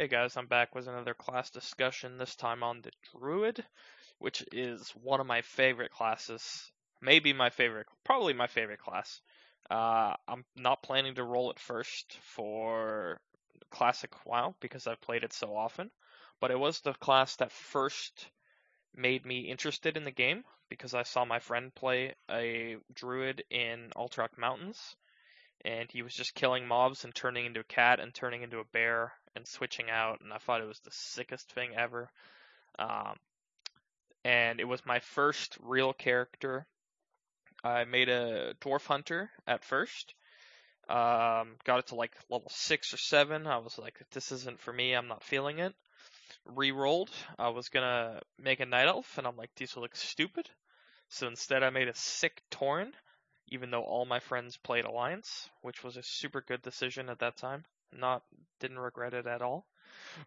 Hey guys, I'm back with another class discussion, this time on the Druid, which is one of my favorite classes. Maybe my favorite, probably my favorite class. Uh, I'm not planning to roll it first for Classic WoW because I've played it so often, but it was the class that first made me interested in the game because I saw my friend play a Druid in Alterac Mountains, and he was just killing mobs and turning into a cat and turning into a bear and switching out, and I thought it was the sickest thing ever. Um, and it was my first real character. I made a dwarf hunter at first. Um, got it to like level six or seven. I was like, this isn't for me. I'm not feeling it. Rerolled. I was gonna make a night elf, and I'm like, these will look stupid. So instead, I made a sick Tauren, even though all my friends played Alliance, which was a super good decision at that time. Not didn't regret it at all.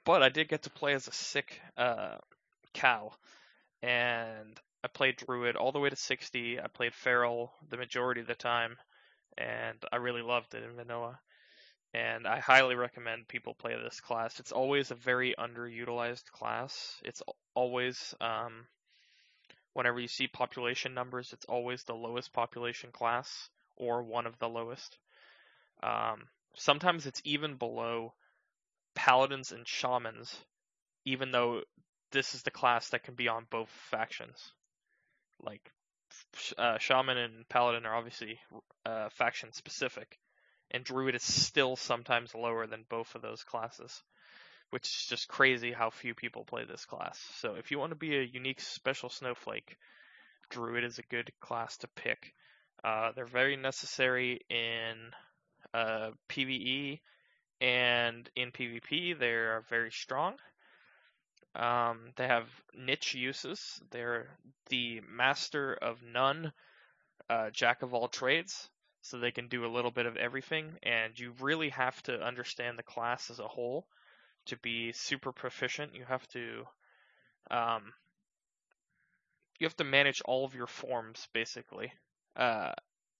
But I did get to play as a sick uh, cow, and I played Druid all the way to 60. I played Feral the majority of the time, and I really loved it in vanilla. And I highly recommend people play this class. It's always a very underutilized class. It's always, um, whenever you see population numbers, it's always the lowest population class or one of the lowest. Um, sometimes it's even below paladins and shamans, even though this is the class that can be on both factions. Like, uh, shaman and paladin are obviously uh, faction specific, and druid is still sometimes lower than both of those classes, which is just crazy how few people play this class. So if you want to be a unique special snowflake, druid is a good class to pick. Uh, they're very necessary in uh, PVE and in PvP they are very strong. Um, they have niche uses. They're the master of none, uh, jack of all trades, so they can do a little bit of everything. And you really have to understand the class as a whole to be super proficient. You have to, um, you have to manage all of your forms basically. Uh,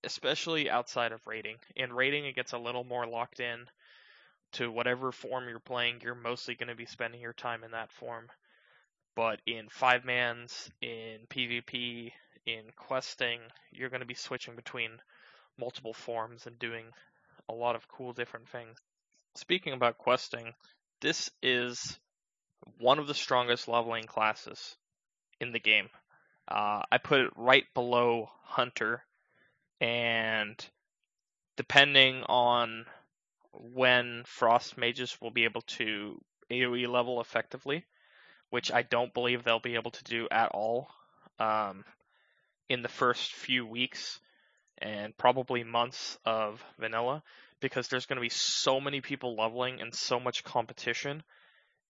especially outside of raiding. In raiding, it gets a little more locked in to whatever form you're playing. You're mostly going to be spending your time in that form. But in five mans, in PvP, in questing, you're going to be switching between multiple forms and doing a lot of cool different things. Speaking about questing, this is one of the strongest leveling classes in the game. Uh, I put it right below Hunter and depending on when frost mages will be able to AoE level effectively, which I don't believe they'll be able to do at all um, in the first few weeks and probably months of vanilla, because there's going to be so many people leveling and so much competition.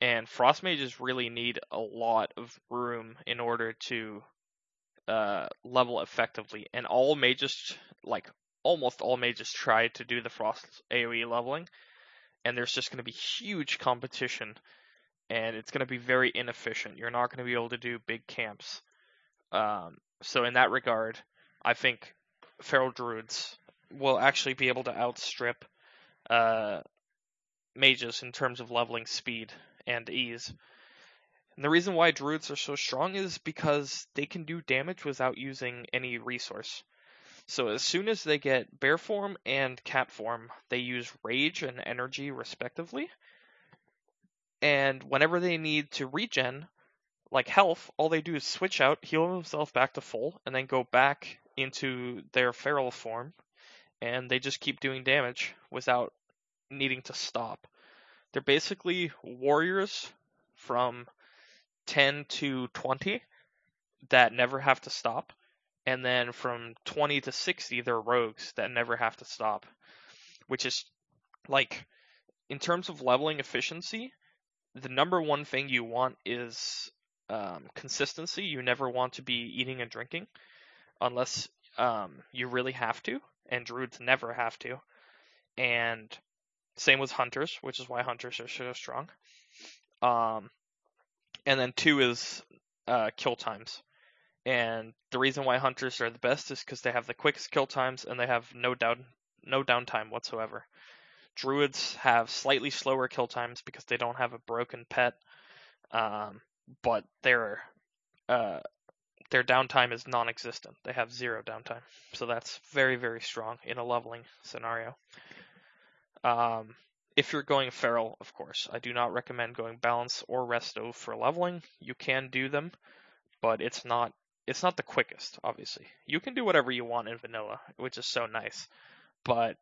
And frost mages really need a lot of room in order to uh, level effectively, and all mages, like almost all mages, try to do the frost AOE leveling, and there's just going to be huge competition, and it's going to be very inefficient. You're not going to be able to do big camps. Um, so in that regard, I think feral druids will actually be able to outstrip uh, mages in terms of leveling speed and ease. And the reason why druids are so strong is because they can do damage without using any resource. So as soon as they get bear form and cat form, they use rage and energy respectively. And whenever they need to regen, like health, all they do is switch out, heal themselves back to full, and then go back into their feral form, and they just keep doing damage without needing to stop. They're basically warriors from 10 to 20 that never have to stop. And then from 20 to 60, they're rogues that never have to stop. Which is like, in terms of leveling efficiency, the number one thing you want is um, consistency. You never want to be eating and drinking unless um, you really have to, and druids never have to. And same with hunters, which is why hunters are so strong. Um, and then two is uh, kill times. And the reason why hunters are the best is because they have the quickest kill times and they have no down no downtime whatsoever. Druids have slightly slower kill times because they don't have a broken pet, um, but their uh, their downtime is non-existent. They have zero downtime, so that's very very strong in a leveling scenario. Um, if you're going feral, of course, I do not recommend going balance or resto for leveling. You can do them, but it's not it's not the quickest. Obviously, you can do whatever you want in vanilla, which is so nice. But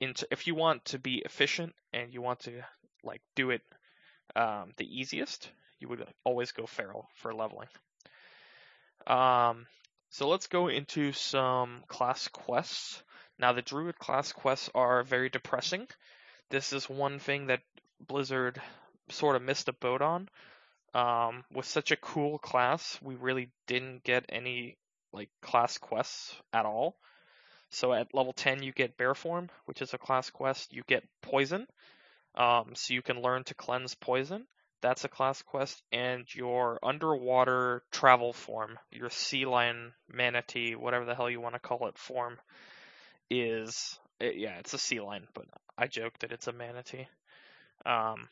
into, if you want to be efficient and you want to like do it um, the easiest, you would always go feral for leveling. Um, so let's go into some class quests. Now the druid class quests are very depressing. This is one thing that Blizzard sort of missed a boat on. Um, with such a cool class, we really didn't get any like class quests at all. So at level 10, you get Bear Form, which is a class quest. You get Poison, um, so you can learn to cleanse poison. That's a class quest. And your underwater travel form, your sea lion, manatee, whatever the hell you want to call it, form, is it, yeah, it's a sea lion, but I joke that it's a manatee. Um,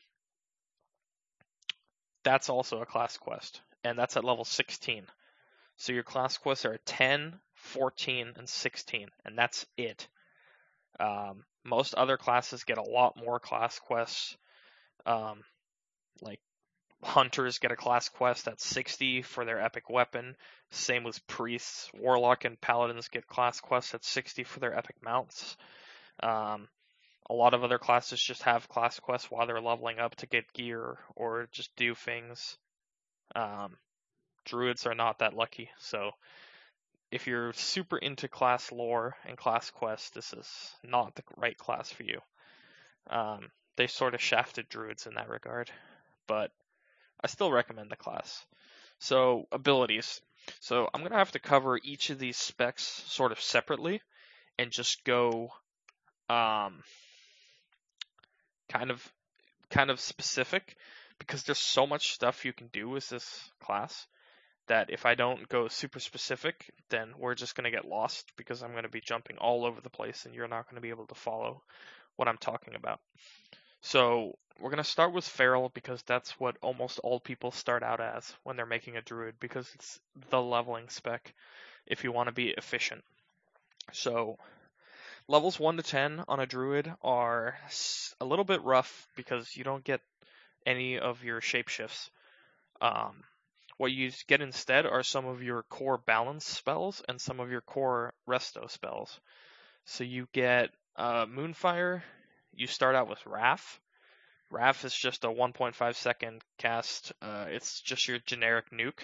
that's also a class quest, and that's at level 16. So your class quests are 10, 14, and 16, and that's it. Um, most other classes get a lot more class quests. Um, like hunters get a class quest at 60 for their epic weapon. Same with priests. Warlock and paladins get class quests at 60 for their epic mounts. Um, a lot of other classes just have class quests while they're leveling up to get gear or just do things. Um, druids are not that lucky, so if you're super into class lore and class quests, this is not the right class for you. Um, they sort of shafted druids in that regard, but I still recommend the class. So abilities. So I'm gonna have to cover each of these specs sort of separately, and just go, um, kind of, kind of specific, because there's so much stuff you can do with this class that if I don't go super specific, then we're just going to get lost because I'm going to be jumping all over the place and you're not going to be able to follow what I'm talking about. So we're going to start with Feral because that's what almost all people start out as when they're making a druid because it's the leveling spec if you want to be efficient. So levels 1 to 10 on a druid are a little bit rough because you don't get any of your shapeshifts. Um, what you get instead are some of your core balance spells and some of your core resto spells. So you get uh, Moonfire. You start out with Wrath. Wrath is just a 1.5 second cast. Uh, it's just your generic nuke,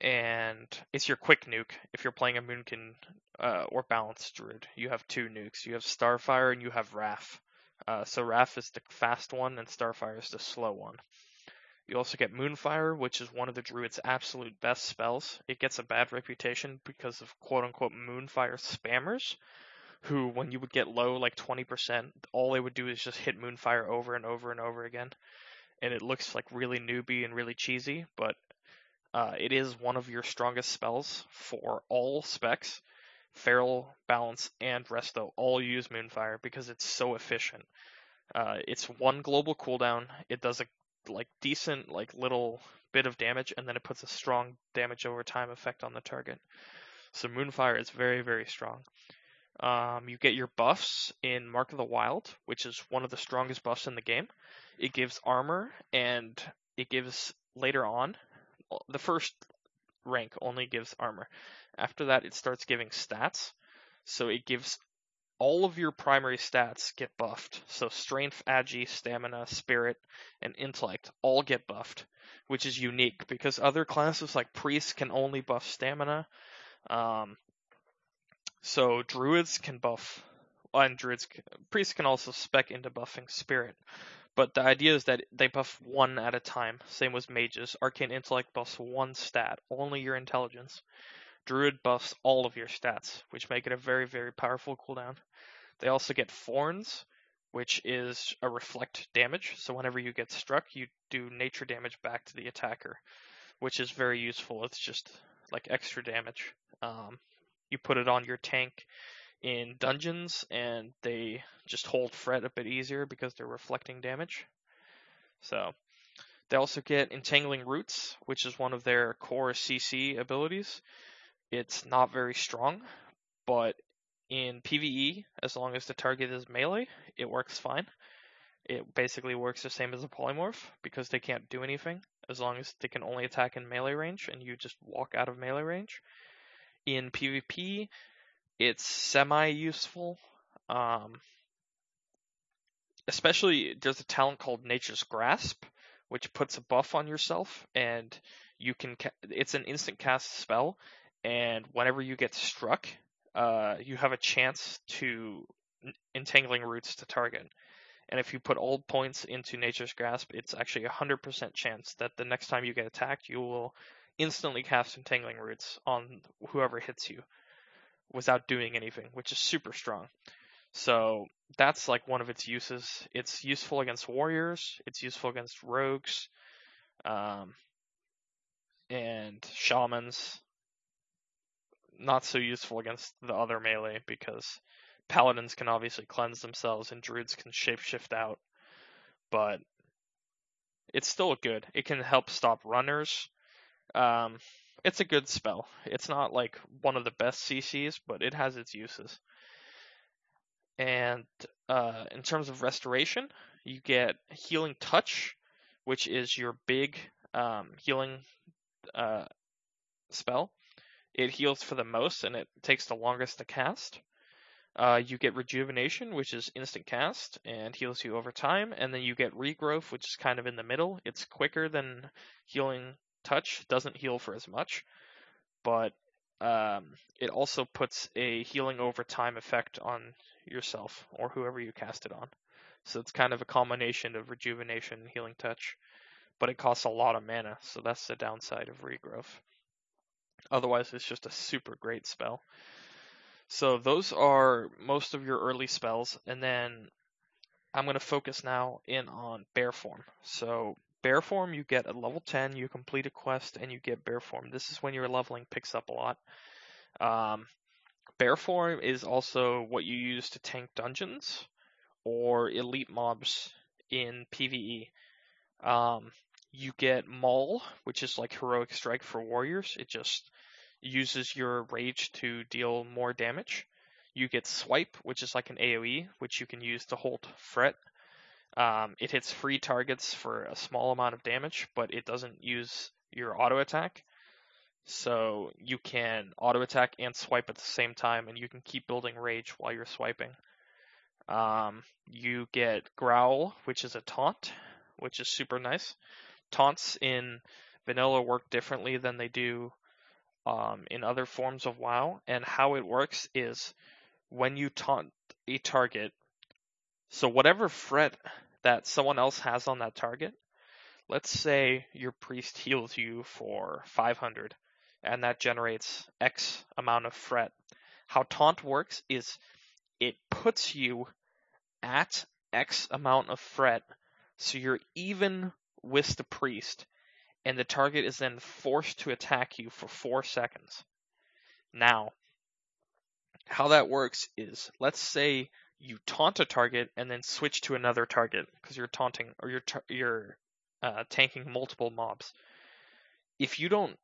and it's your quick nuke. If you're playing a Moonkin uh, or Balanced Druid, you have two nukes. You have Starfire and you have Wrath. Uh, so Wrath is the fast one, and Starfire is the slow one. You also get Moonfire, which is one of the druid's absolute best spells. It gets a bad reputation because of quote unquote Moonfire spammers, who, when you would get low, like 20%, all they would do is just hit Moonfire over and over and over again. And it looks like really newbie and really cheesy, but uh, it is one of your strongest spells for all specs. Feral, Balance, and Resto all use Moonfire because it's so efficient. Uh, it's one global cooldown. It does a like decent like little bit of damage and then it puts a strong damage over time effect on the target. So Moonfire is very very strong. Um, you get your buffs in Mark of the Wild, which is one of the strongest buffs in the game. It gives armor and it gives later on the first rank only gives armor. After that, it starts giving stats. So it gives all of your primary stats get buffed. So strength, agi, stamina, spirit, and intellect all get buffed, which is unique because other classes like priests can only buff stamina. Um, so druids can buff, and druids, priests can also spec into buffing spirit. But the idea is that they buff one at a time. Same with mages. Arcane intellect buffs one stat, only your intelligence. Druid buffs all of your stats, which make it a very, very powerful cooldown. They also get Thorns, which is a reflect damage. So whenever you get struck, you do nature damage back to the attacker, which is very useful. It's just like extra damage. Um, you put it on your tank in dungeons, and they just hold Fret a bit easier because they're reflecting damage. So they also get Entangling Roots, which is one of their core CC abilities. It's not very strong, but in PvE, as long as the target is melee, it works fine. It basically works the same as a polymorph because they can't do anything as long as they can only attack in melee range and you just walk out of melee range. In PvP, it's semi useful. Um, especially, there's a talent called Nature's Grasp, which puts a buff on yourself, and you can. Ca- it's an instant cast spell, and whenever you get struck, uh, you have a chance to entangling roots to target. And if you put all points into Nature's Grasp, it's actually a 100% chance that the next time you get attacked, you will instantly cast Entangling Roots on whoever hits you without doing anything, which is super strong. So that's like one of its uses. It's useful against warriors. It's useful against rogues, um, and shamans. Not so useful against the other melee because paladins can obviously cleanse themselves and druids can shapeshift out. But it's still good. It can help stop runners. Um, it's a good spell. It's not like one of the best CCs, but it has its uses. And uh, in terms of restoration, you get Healing Touch, which is your big um, healing uh, spell. It heals for the most and it takes the longest to cast. Uh, you get Rejuvenation, which is instant cast and heals you over time, and then you get Regrowth, which is kind of in the middle. It's quicker than Healing Touch, doesn't heal for as much, but um, it also puts a healing over time effect on yourself or whoever you cast it on. So it's kind of a combination of rejuvenation and healing touch, but it costs a lot of mana, so that's the downside of regrowth. Otherwise, it's just a super great spell. So those are most of your early spells, and then I'm going to focus now in on bear form. So bear form, you get at level 10, you complete a quest, and you get bear form. This is when your leveling picks up a lot. Um, bear form is also what you use to tank dungeons or elite mobs in PvE. Um, you get Maul, which is like heroic strike for warriors. It just uses your rage to deal more damage. You get Swipe, which is like an AoE, which you can use to hold Fret. Um, it hits free targets for a small amount of damage, but it doesn't use your auto attack. So you can auto attack and swipe at the same time, and you can keep building rage while you're swiping. Um, you get Growl, which is a taunt, which is super nice. Taunts in vanilla work differently than they do um, in other forms of WoW, and how it works is when you taunt a target, so whatever fret that someone else has on that target, let's say your priest heals you for 500, and that generates X amount of fret. How taunt works is it puts you at X amount of fret, so you're even with the priest, and the target is then forced to attack you for four seconds. Now, how that works is let's say you taunt a target and then switch to another target because you're taunting or you're you're uh, tanking multiple mobs. If you don't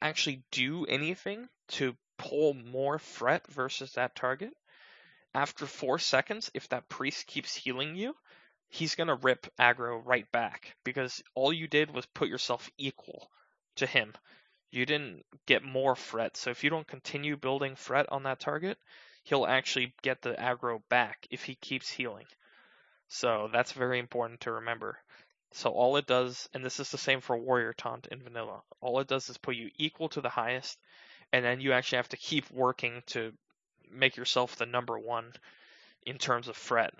actually do anything to pull more fret versus that target, after four seconds, if that priest keeps healing you, he's to rip aggro right back because all you did was put yourself equal to him. You didn't get more fret. So if you don't continue building fret on that target, he'll actually get the aggro back if he keeps healing. So that's very important to remember. So all it does, and this is the same for Warrior Taunt in Vanilla, all it does is put you equal to the highest, and then you actually have to keep working to make yourself the number one in terms of fret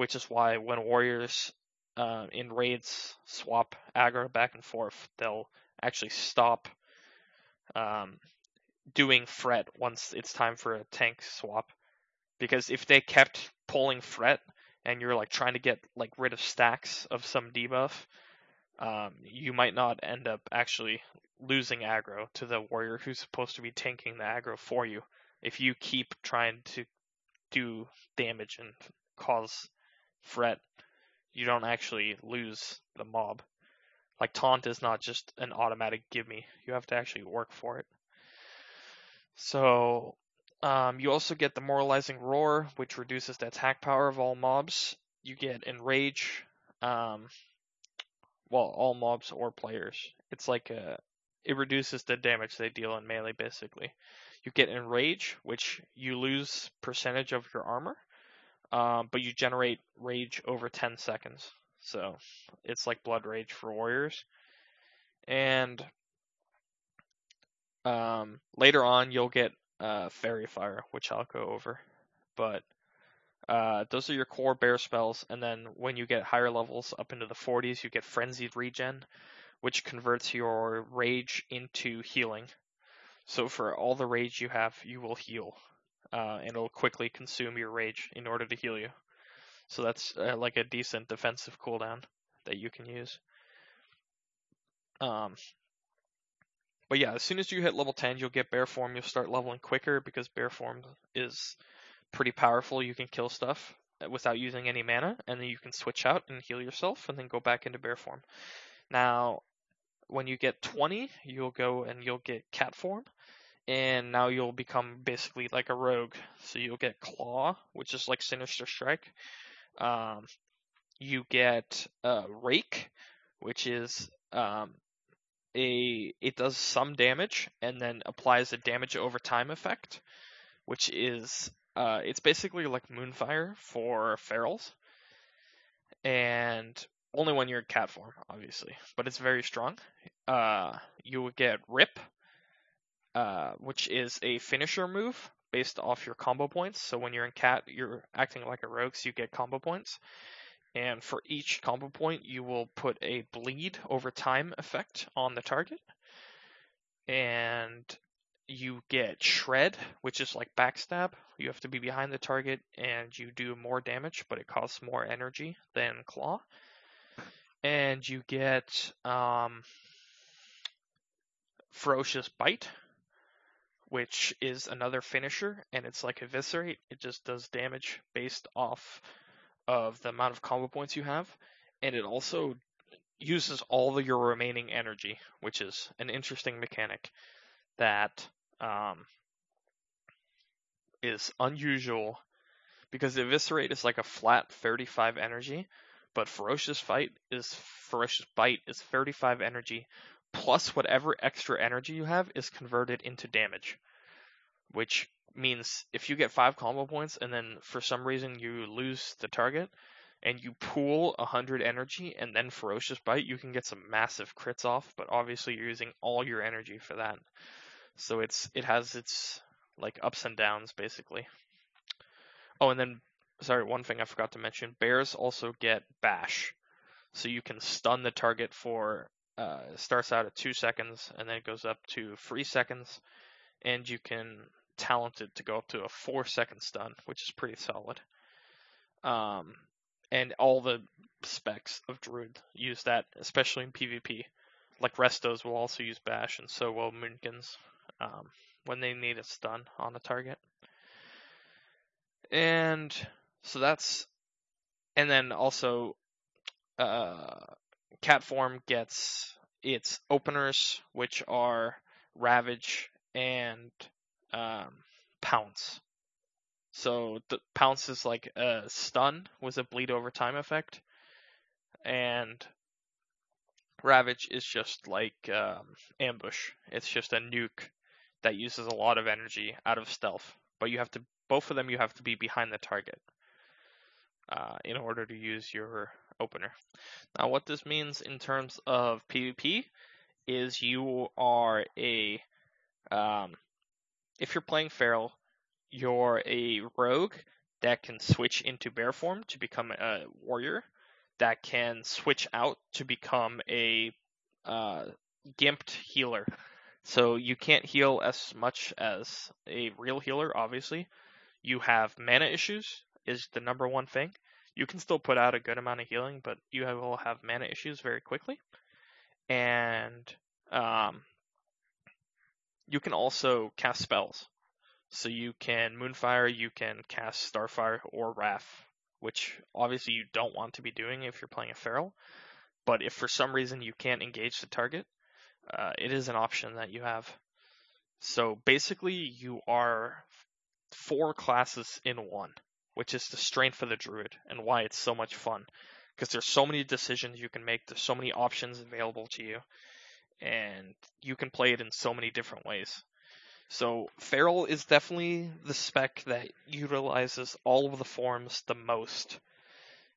which is why when warriors uh, in raids swap aggro back and forth, they'll actually stop um, doing fret once it's time for a tank swap. Because if they kept pulling fret and you're like trying to get like rid of stacks of some debuff, um, you might not end up actually losing aggro to the warrior who's supposed to be tanking the aggro for you If you keep trying to do damage and cause fret, you don't actually lose the mob. Like taunt is not just an automatic give me. You have to actually work for it. So um, you also get demoralizing roar, which reduces the attack power of all mobs. You get enrage, um, well, all mobs or players. It's like a, it reduces the damage they deal in melee basically. You get enrage, which you lose percentage of your armor, um, but you generate rage over 10 seconds. So it's like blood rage for warriors. And um, later on, you'll get uh, Faerie Fire, which I'll go over. But uh, those are your core bear spells, and then when you get higher levels up into the 40s, you get Frenzied Regen, which converts your rage into healing. So for all the rage you have, you will heal, uh, and it'll quickly consume your rage in order to heal you. So that's uh, like a decent defensive cooldown that you can use. Um, but yeah, as soon as you hit level 10, you'll get bear form. You'll start leveling quicker because bear form is pretty powerful. You can kill stuff without using any mana, and then you can switch out and heal yourself, and then go back into bear form. Now, when you get 20, you'll go and you'll get cat form, and now you'll become basically like a rogue. So you'll get claw, which is like sinister strike. Um, you get uh, rake, which is um, a it does some damage and then applies a damage over time effect, which is uh, it's basically like Moonfire for ferals, and only when you're in cat form, obviously, but it's very strong. Uh, you would get Rip, uh, which is a finisher move based off your combo points. So when you're in cat, you're acting like a rogue, so you get combo points. And for each combo point, you will put a bleed over time effect on the target. And you get shred, which is like backstab. You have to be behind the target and you do more damage, but it costs more energy than claw. And you get um, ferocious bite, which is another finisher, and it's like eviscerate. It just does damage based off of the amount of combo points you have, and it also uses all of your remaining energy, which is an interesting mechanic that um, is unusual because eviscerate is like a flat 35 energy, but ferocious fight is ferocious bite is 35 energy plus whatever extra energy you have is converted into damage, which means if you get five combo points and then for some reason you lose the target and you pool 100 energy and then ferocious bite you can get some massive crits off but obviously you're using all your energy for that. So it's it has its like ups and downs basically. Oh and then sorry one thing i forgot to mention bears also get bash. So you can stun the target for uh, starts out at two seconds and then it goes up to three seconds and you can talented to go up to a four second stun, which is pretty solid. Um, and all the specs of Druid use that, especially in PvP. Like Restos will also use Bash, and so will Moonkins um, when they need a stun on a target. And so that's, and then also, uh, Cat Form gets its openers, which are Ravage and um, pounce. So the pounce is like a stun with a bleed over time effect, and ravage is just like um, ambush. It's just a nuke that uses a lot of energy out of stealth. But you have to both of them you have to be behind the target uh, in order to use your opener. Now, what this means in terms of PvP is you are a um, if you're playing Feral, you're a rogue that can switch into bear form to become a warrior, that can switch out to become a uh, gimped healer. So you can't heal as much as a real healer, obviously. You have mana issues, is the number one thing. You can still put out a good amount of healing, but you will have mana issues very quickly. And um, you can also cast spells. So you can Moonfire, you can cast Starfire or Wrath, which obviously you don't want to be doing if you're playing a Feral. But if for some reason you can't engage the target, uh, it is an option that you have. So basically, you are four classes in one, which is the strength of the Druid and why it's so much fun. Because there's so many decisions you can make, there's so many options available to you, and you can play it in so many different ways. So Feral is definitely the spec that utilizes all of the forms the most.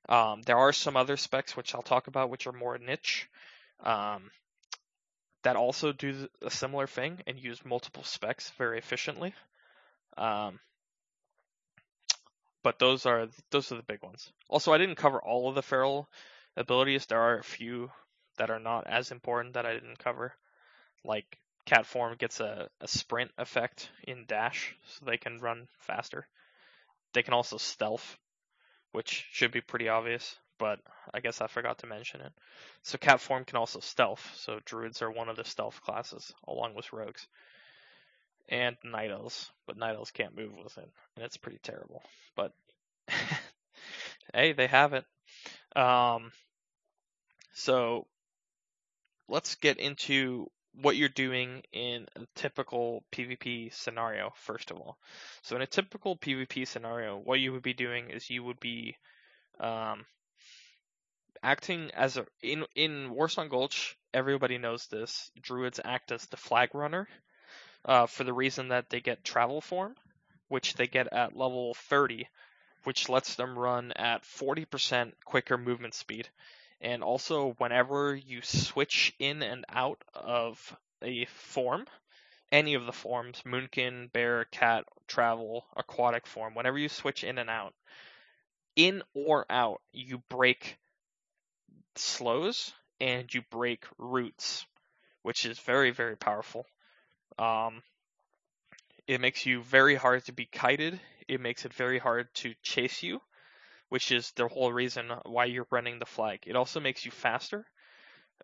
Um, there are some other specs which I'll talk about which are more niche um, that also do a similar thing and use multiple specs very efficiently. Um, but those are those are the big ones. Also, I didn't cover all of the feral abilities. There are a few that are not as important that I didn't cover. Like cat form gets a, a sprint effect in dash, so they can run faster. They can also stealth, which should be pretty obvious, but I guess I forgot to mention it. So cat form can also stealth, so druids are one of the stealth classes, along with rogues. And night elves, but night elves can't move with it, and it's pretty terrible. But hey, they have it. Um, so let's get into what you're doing in a typical PvP scenario, first of all. So, in a typical PvP scenario, what you would be doing is you would be um, acting as a in in Warsong Gulch. Everybody knows this. Druids act as the flag runner uh, for the reason that they get travel form, which they get at level 30, which lets them run at 40% quicker movement speed and also, whenever you switch in and out of a form, any of the forms, Moonkin, Bear, Cat, Travel, Aquatic form, whenever you switch in and out, in or out, you break slows and you break roots, which is very, very powerful. Um, it makes you very hard to be kited. It makes it very hard to chase you which is the whole reason why you're running the flag. It also makes you faster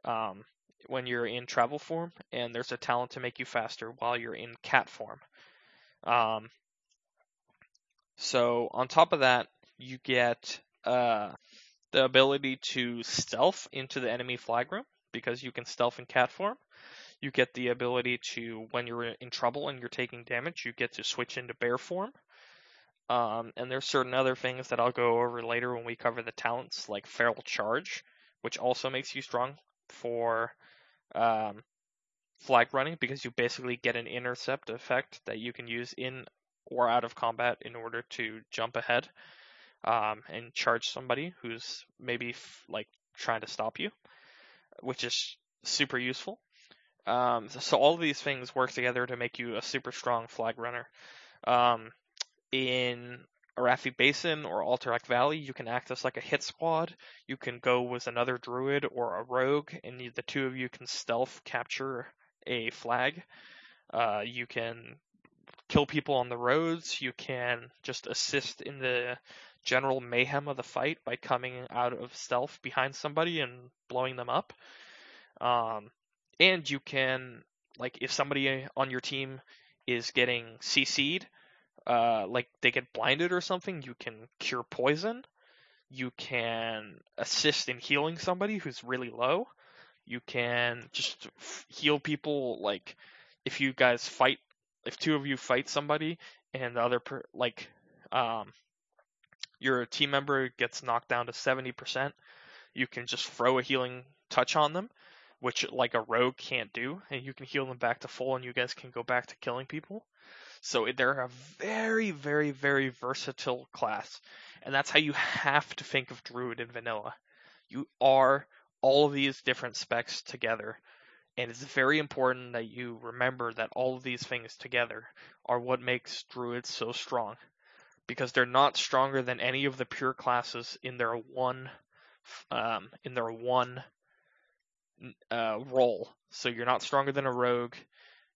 um, when you're in travel form, and there's a talent to make you faster while you're in cat form. Um, so on top of that, you get uh, the ability to stealth into the enemy flag room because you can stealth in cat form. You get the ability to, when you're in trouble and you're taking damage, you get to switch into bear form. Um, and there's certain other things that I'll go over later when we cover the talents, like Feral Charge, which also makes you strong for um, flag running because you basically get an intercept effect that you can use in or out of combat in order to jump ahead um, and charge somebody who's maybe f- like trying to stop you, which is super useful. Um, so all of these things work together to make you a super strong flag runner. Um, in Arathi Basin or Alterac Valley, you can act as like a hit squad. You can go with another druid or a rogue, and the two of you can stealth capture a flag. Uh, you can kill people on the roads. You can just assist in the general mayhem of the fight by coming out of stealth behind somebody and blowing them up. Um, and you can, like, if somebody on your team is getting CC'd, uh, like they get blinded or something, you can cure poison. You can assist in healing somebody who's really low. You can just heal people. Like if you guys fight, if two of you fight somebody and the other per, like um, your team member gets knocked down to 70%, you can just throw a healing touch on them, which like a rogue can't do, and you can heal them back to full, and you guys can go back to killing people. So they're a very, very, very versatile class. And that's how you have to think of Druid and Vanilla. You are all of these different specs together. And it's very important that you remember that all of these things together are what makes Druids so strong. Because they're not stronger than any of the pure classes in their one um, in their one uh, role. So you're not stronger than a rogue,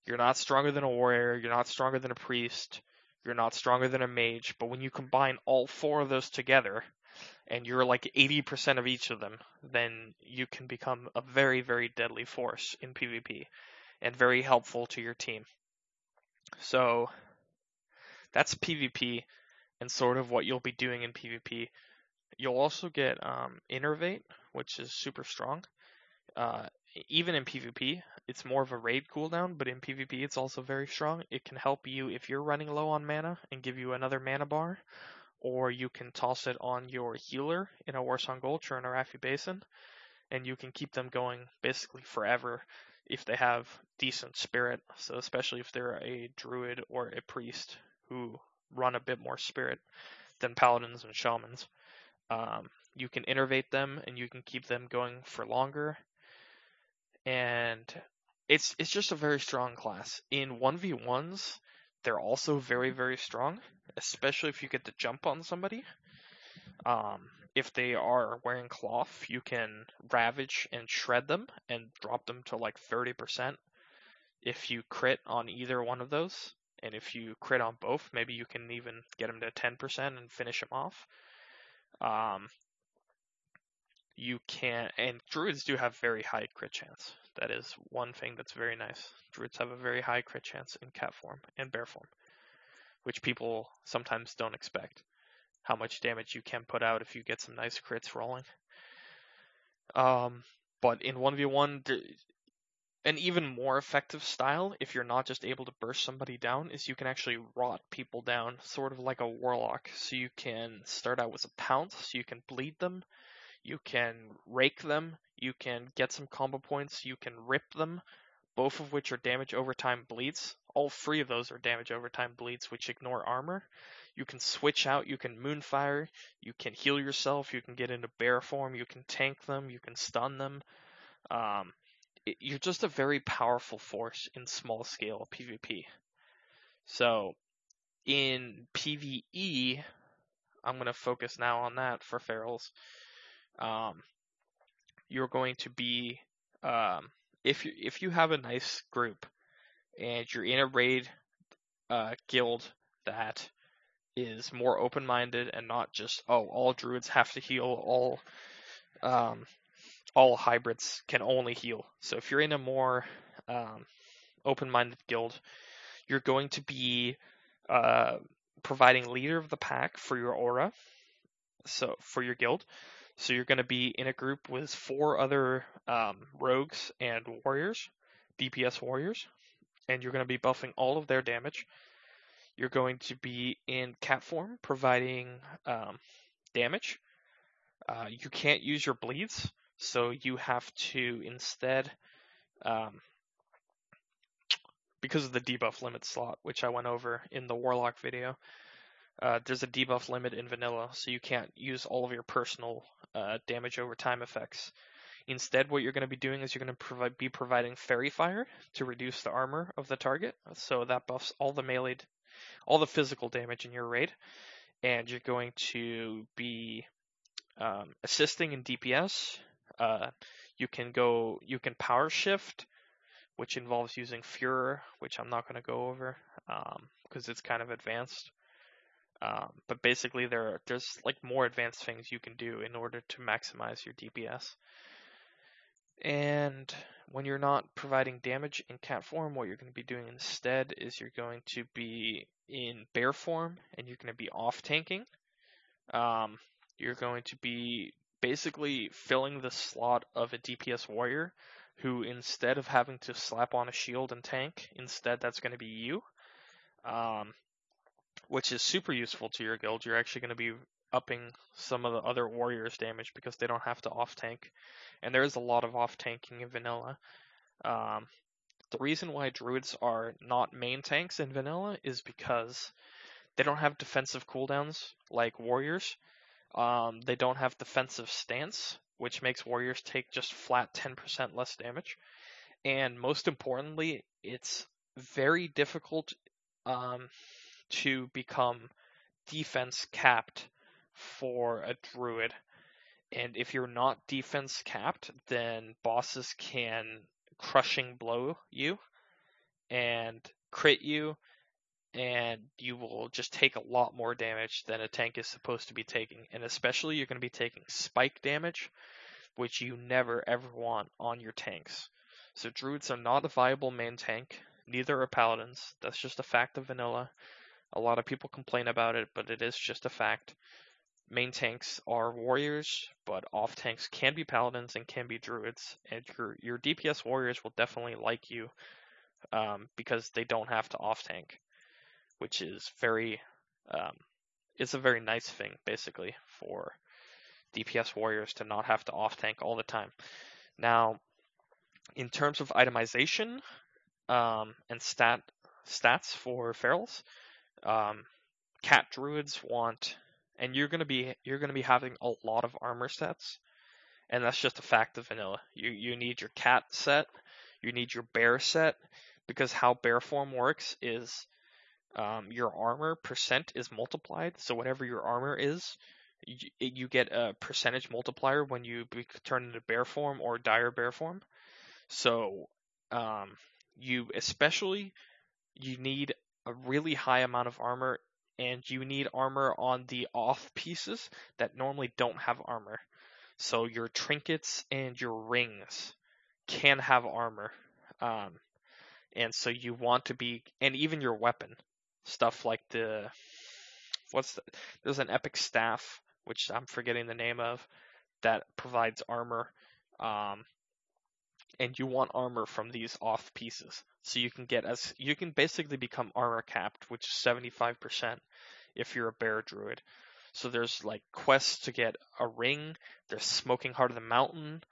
you're not stronger than a warrior, you're not stronger than a priest, you're not stronger than a mage, but when you combine all four of those together, and you're like 80% of each of them, then you can become a very, very deadly force in PvP and very helpful to your team. So, that's PvP and sort of what you'll be doing in PvP. You'll also get um, Innervate, which is super strong. Uh, even in PvP, it's more of a raid cooldown, but in PvP, it's also very strong. It can help you if you're running low on mana and give you another mana bar, or you can toss it on your healer in a Warsong Gulch or in Arathi Basin, and you can keep them going basically forever if they have decent spirit. So especially if they're a druid or a priest who run a bit more spirit than paladins and shamans. Um, you can innervate them and you can keep them going for longer. And it's it's just a very strong class. In 1v1s, they're also very very strong, especially if you get the jump on somebody. Um, if they are wearing cloth, you can ravage and shred them and drop them to like 30%. If you crit on either one of those, and if you crit on both, maybe you can even get them to 10% and finish them off. Um, you can, and druids do have very high crit chance. That is one thing that's very nice. Druids have a very high crit chance in cat form and bear form, which people sometimes don't expect how much damage you can put out if you get some nice crits rolling. Um, but in 1v1, an even more effective style, if you're not just able to burst somebody down, is you can actually rot people down, sort of like a warlock. So you can start out with a pounce, so you can bleed them, you can rake them, you can get some combo points, you can rip them, both of which are damage over time bleeds. All three of those are damage over time bleeds, which ignore armor. You can switch out, you can moonfire, you can heal yourself, you can get into bear form, you can tank them, you can stun them. Um, it, you're just a very powerful force in small scale PvP. So, in PvE, I'm going to focus now on that for ferals. Um, you're going to be um, if you if you have a nice group and you're in a raid uh, guild that is more open minded and not just oh all druids have to heal all um, all hybrids can only heal. So if you're in a more um, open minded guild, you're going to be uh, providing leader of the pack for your aura, so for your guild. So you're going to be in a group with four other um, rogues and warriors, DPS warriors, and you're going to be buffing all of their damage. You're going to be in cat form, providing um, damage. Uh, you can't use your bleeds, so you have to instead, um, because of the debuff limit slot, which I went over in the Warlock video, uh, there's a debuff limit in vanilla, so you can't use all of your personal uh, damage over time effects. Instead, what you're going to be doing is you're going to be providing Faerie Fire to reduce the armor of the target, so that buffs all the melee, all the physical damage in your raid, and you're going to be um, assisting in DPS. Uh, you can go, you can power shift, which involves using Furor, which I'm not going to go over because um, it's kind of advanced. Um, but basically, there are, there's like more advanced things you can do in order to maximize your DPS. And when you're not providing damage in cat form, what you're going to be doing instead is you're going to be in bear form and you're going to be off tanking. Um, you're going to be basically filling the slot of a DPS warrior who, instead of having to slap on a shield and tank, instead that's going to be you. Um, which is super useful to your guild. You're actually going to be upping some of the other warriors' damage because they don't have to off tank, and there is a lot of off tanking in vanilla. Um, the reason why druids are not main tanks in vanilla is because they don't have defensive cooldowns like warriors. Um, they don't have defensive stance, which makes warriors take just flat 10% less damage. And most importantly, it's very difficult um, to become defense capped for a druid. And if you're not defense capped, then bosses can crushing blow you and crit you, and you will just take a lot more damage than a tank is supposed to be taking. And especially, you're going to be taking spike damage, which you never ever want on your tanks. So, druids are not a viable main tank, neither are paladins. That's just a fact of vanilla. A lot of people complain about it, but it is just a fact. Main tanks are warriors, but off tanks can be paladins and can be druids. And your your DPS warriors will definitely like you um, because they don't have to off tank, which is very um, it's a very nice thing basically for DPS warriors to not have to off tank all the time. Now, in terms of itemization um, and stat stats for ferals, um, cat druids want, and you're gonna be you're gonna be having a lot of armor sets, and that's just a fact of vanilla. You you need your cat set, you need your bear set, because how bear form works is um, your armor percent is multiplied. So whatever your armor is, you, you get a percentage multiplier when you turn into bear form or dire bear form. So um, you especially you need a really high amount of armor and you need armor on the off pieces that normally don't have armor. So your trinkets and your rings can have armor. Um, and so you want to be, and even your weapon, stuff like the, what's the, there's an epic staff, which I'm forgetting the name of, that provides armor. Um, and you want armor from these off pieces. So you can get as you can basically become armor capped, which is 75% if you're a bear druid. So there's like quests to get a ring. There's smoking heart of the mountain.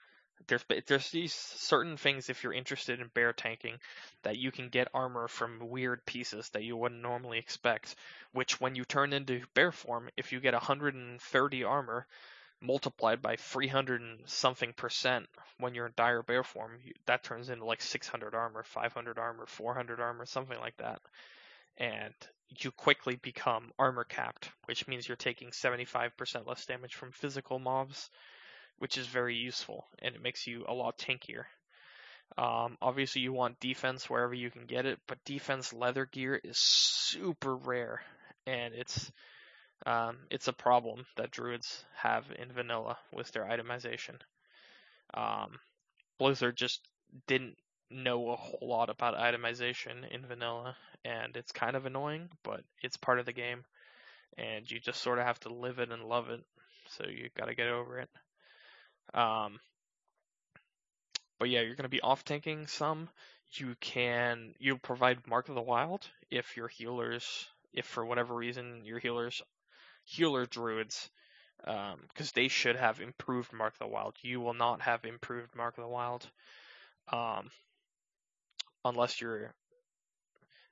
There's there's these certain things if you're interested in bear tanking that you can get armor from weird pieces that you wouldn't normally expect. Which when you turn into bear form, if you get 130 armor, multiplied by 300 and something percent when you're in dire bear form, that turns into like 600 armor, 500 armor, 400 armor, something like that. And you quickly become armor capped, which means you're taking 75% less damage from physical mobs, which is very useful and it makes you a lot tankier. Um, obviously, you want defense wherever you can get it, but defense leather gear is super rare, and it's um, it's a problem that druids have in vanilla with their itemization. Um, Blizzard just didn't know a whole lot about itemization in vanilla, and it's kind of annoying, but it's part of the game, and you just sort of have to live it and love it. So you got to get over it. Um, but yeah, you're going to be off tanking some. You can you provide Mark of the Wild if your healers, if for whatever reason your healers healer druids because um, they should have improved Mark of the Wild. You will not have improved Mark of the Wild um, unless you're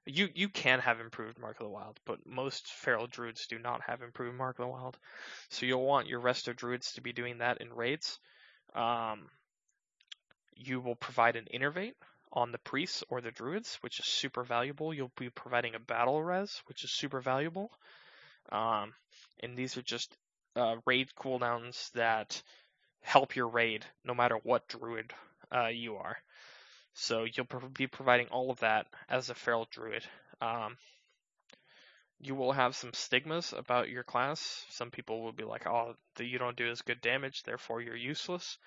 you you can have improved Mark of the Wild, but most feral druids do not have improved Mark of the Wild. So you'll want your resto druids to be doing that in raids. Um, you will provide an innervate on the priests or the druids, which is super valuable. You'll be providing a battle res, which is super valuable. Um, and these are just uh, raid cooldowns that help your raid no matter what druid uh, you are. So you'll be providing all of that as a feral druid. Um, you will have some stigmas about your class. Some people will be like, "Oh, you don't do as good damage, therefore you're useless."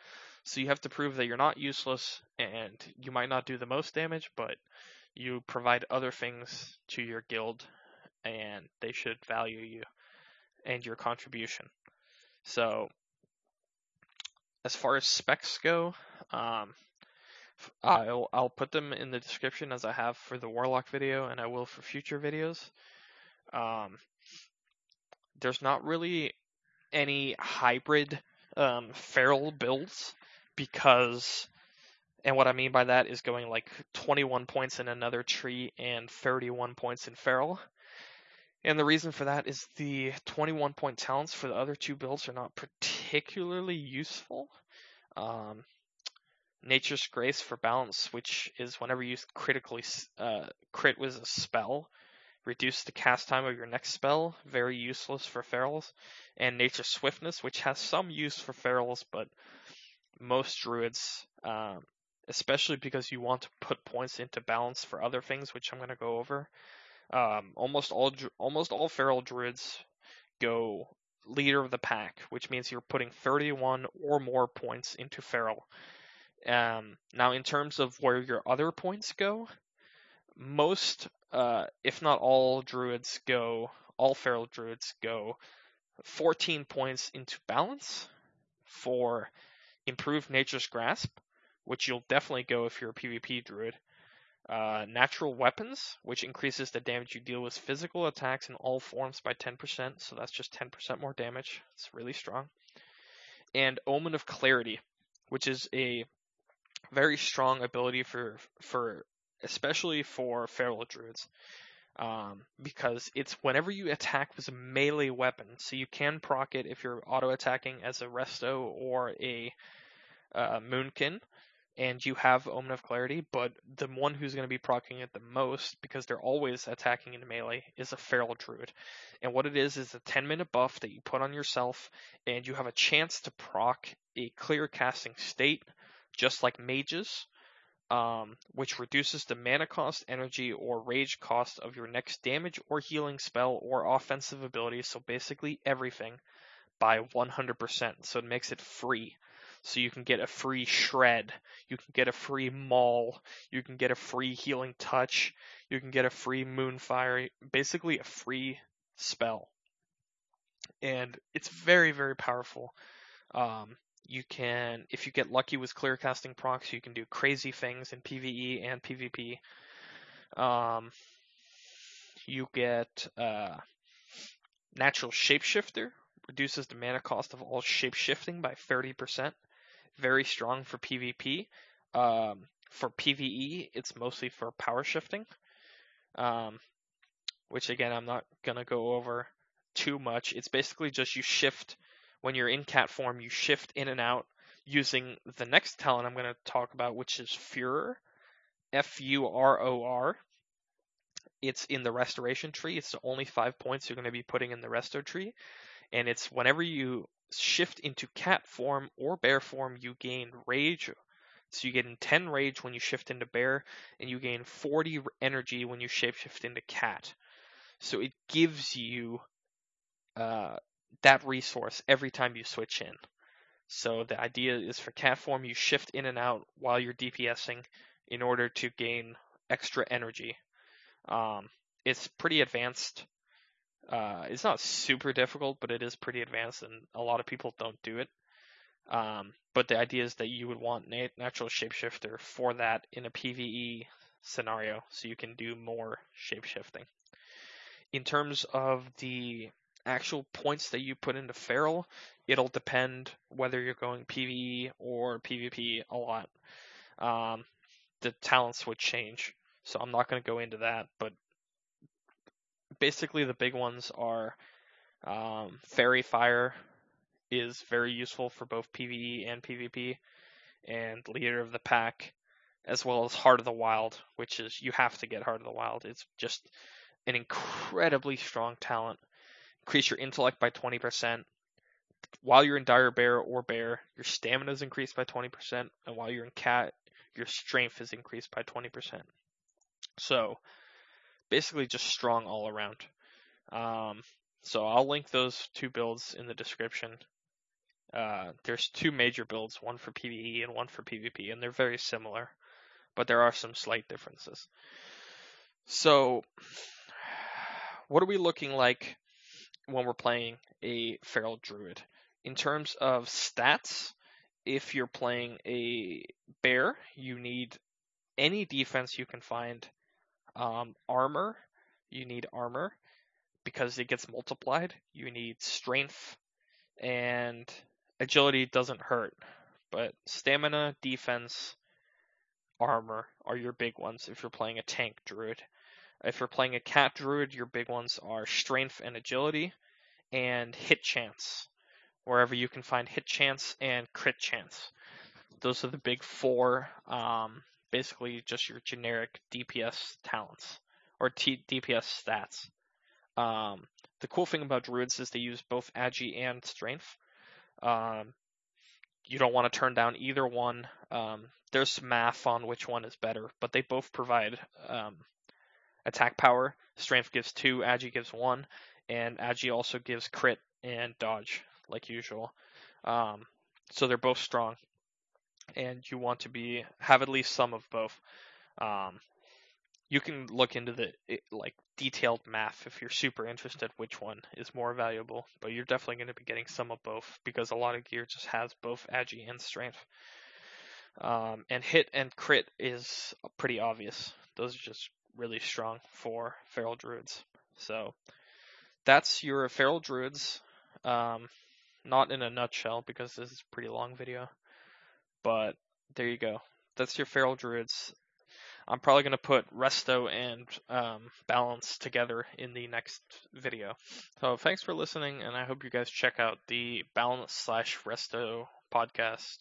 So you have to prove that you're not useless, and you might not do the most damage, but you provide other things to your guild, and they should value you and your contribution. So, as far as specs go, um, I'll I'll put them in the description as I have for the Warlock video, and I will for future videos. Um, there's not really any hybrid um, feral builds because, and what I mean by that is going like 21 points in another tree and 31 points in feral. And the reason for that is the 21 point talents for the other two builds are not particularly useful. Um, Nature's Grace for balance, which is whenever you critically uh, crit with a spell, reduce the cast time of your next spell, very useless for ferals. And Nature's Swiftness, which has some use for ferals, but most druids, um, especially because you want to put points into balance for other things, which I'm going to go over, um, almost all almost all feral druids go leader of the pack, which means you're putting 31 or more points into feral. Um, now, in terms of where your other points go, most uh, if not all druids go, all feral druids go 14 points into balance for improved nature's grasp, which you'll definitely go if you're a PvP druid. Uh, natural weapons, which increases the damage you deal with physical attacks in all forms by 10%, so that's just 10% more damage. It's really strong. And Omen of Clarity, which is a very strong ability for for especially for feral druids. Um, because it's whenever you attack with a melee weapon, so you can proc it if you're auto attacking as a resto or a uh, moonkin, and you have Omen of Clarity, but the one who's going to be proccing it the most, because they're always attacking in melee, is a Feral Druid. And what it is, is a 10 minute buff that you put on yourself, and you have a chance to proc a clear casting state, just like mages, um, which reduces the mana cost, energy, or rage cost of your next damage or healing spell or offensive ability, so basically everything, by 100%. So it makes it free. So you can get a free shred, you can get a free maul, you can get a free healing touch, you can get a free moonfire, basically a free spell. And it's very, very powerful. Um, you can, if you get lucky with clear casting procs, you can do crazy things in PvE and PvP. Um, you get uh, natural shapeshifter, reduces the mana cost of all shapeshifting by 30%. Very strong for PvP. Um, for PvE, it's mostly for power shifting, um, which again I'm not gonna go over too much. It's basically just you shift when you're in cat form, you shift in and out using the next talent I'm going to talk about, which is Furor, F U R O R. It's in the restoration tree. It's the only five points you're going to be putting in the resto tree. And it's whenever you shift into cat form or bear form, you gain rage. So you gain 10 rage when you shift into bear, and you gain 40 energy when you shapeshift into cat. So it gives you uh, that resource every time you switch in. So the idea is for cat form, you shift in and out while you're DPSing in order to gain extra energy. Um, it's pretty advanced. Uh, it's not super difficult, but it is pretty advanced, and a lot of people don't do it. Um, but the idea is that you would want nat- natural shapeshifter for that in a PVE scenario, so you can do more shapeshifting. In terms of the actual points that you put into Feral, it'll depend whether you're going PvE or PvP a lot. Um, the talents would change, so I'm not going to go into that, but basically the big ones are um, Faerie Fire is very useful for both PvE and PvP, and Leader of the Pack, as well as Heart of the Wild, which is you have to get Heart of the Wild. It's just an incredibly strong talent increase your intellect by 20%. While you're in dire bear or bear, your stamina is increased by 20%, and while you're in cat, your strength is increased by 20%. So, basically, just strong all around. Um, so I'll link those two builds in the description. Uh, there's two major builds, one for PvE and one for PvP, and they're very similar, but there are some slight differences. So, what are we looking like when we're playing a feral druid. In terms of stats, if you're playing a bear, you need any defense you can find. Um, armor, you need armor because it gets multiplied. You need strength and agility doesn't hurt, but stamina, defense, armor are your big ones if you're playing a tank druid. If you're playing a cat druid, your big ones are strength and agility, and hit chance. Wherever you can find hit chance and crit chance. Those are the big four, um, basically just your generic DPS talents or T- DPS stats. Um, the cool thing about druids is they use both agi and strength. Um, you don't want to turn down either one. Um, there's math on which one is better, but they both provide um, attack power. Strength gives two, Agi gives one, and Agi also gives crit and dodge, like usual. Um, so they're both strong, and you want to be have at least some of both. Um, you can look into the like detailed math if you're super interested which one is more valuable. But you're definitely going to be getting some of both because a lot of gear just has both agi and strength. Um, and hit and crit is pretty obvious. Those are just really strong for feral druids. So that's your feral druids. Um, not in a nutshell because this is a pretty long video, but there you go. That's your feral druids. I'm probably to put resto and um, balance together in the next video. So thanks for listening, and I hope you guys check out the balance slash resto podcast.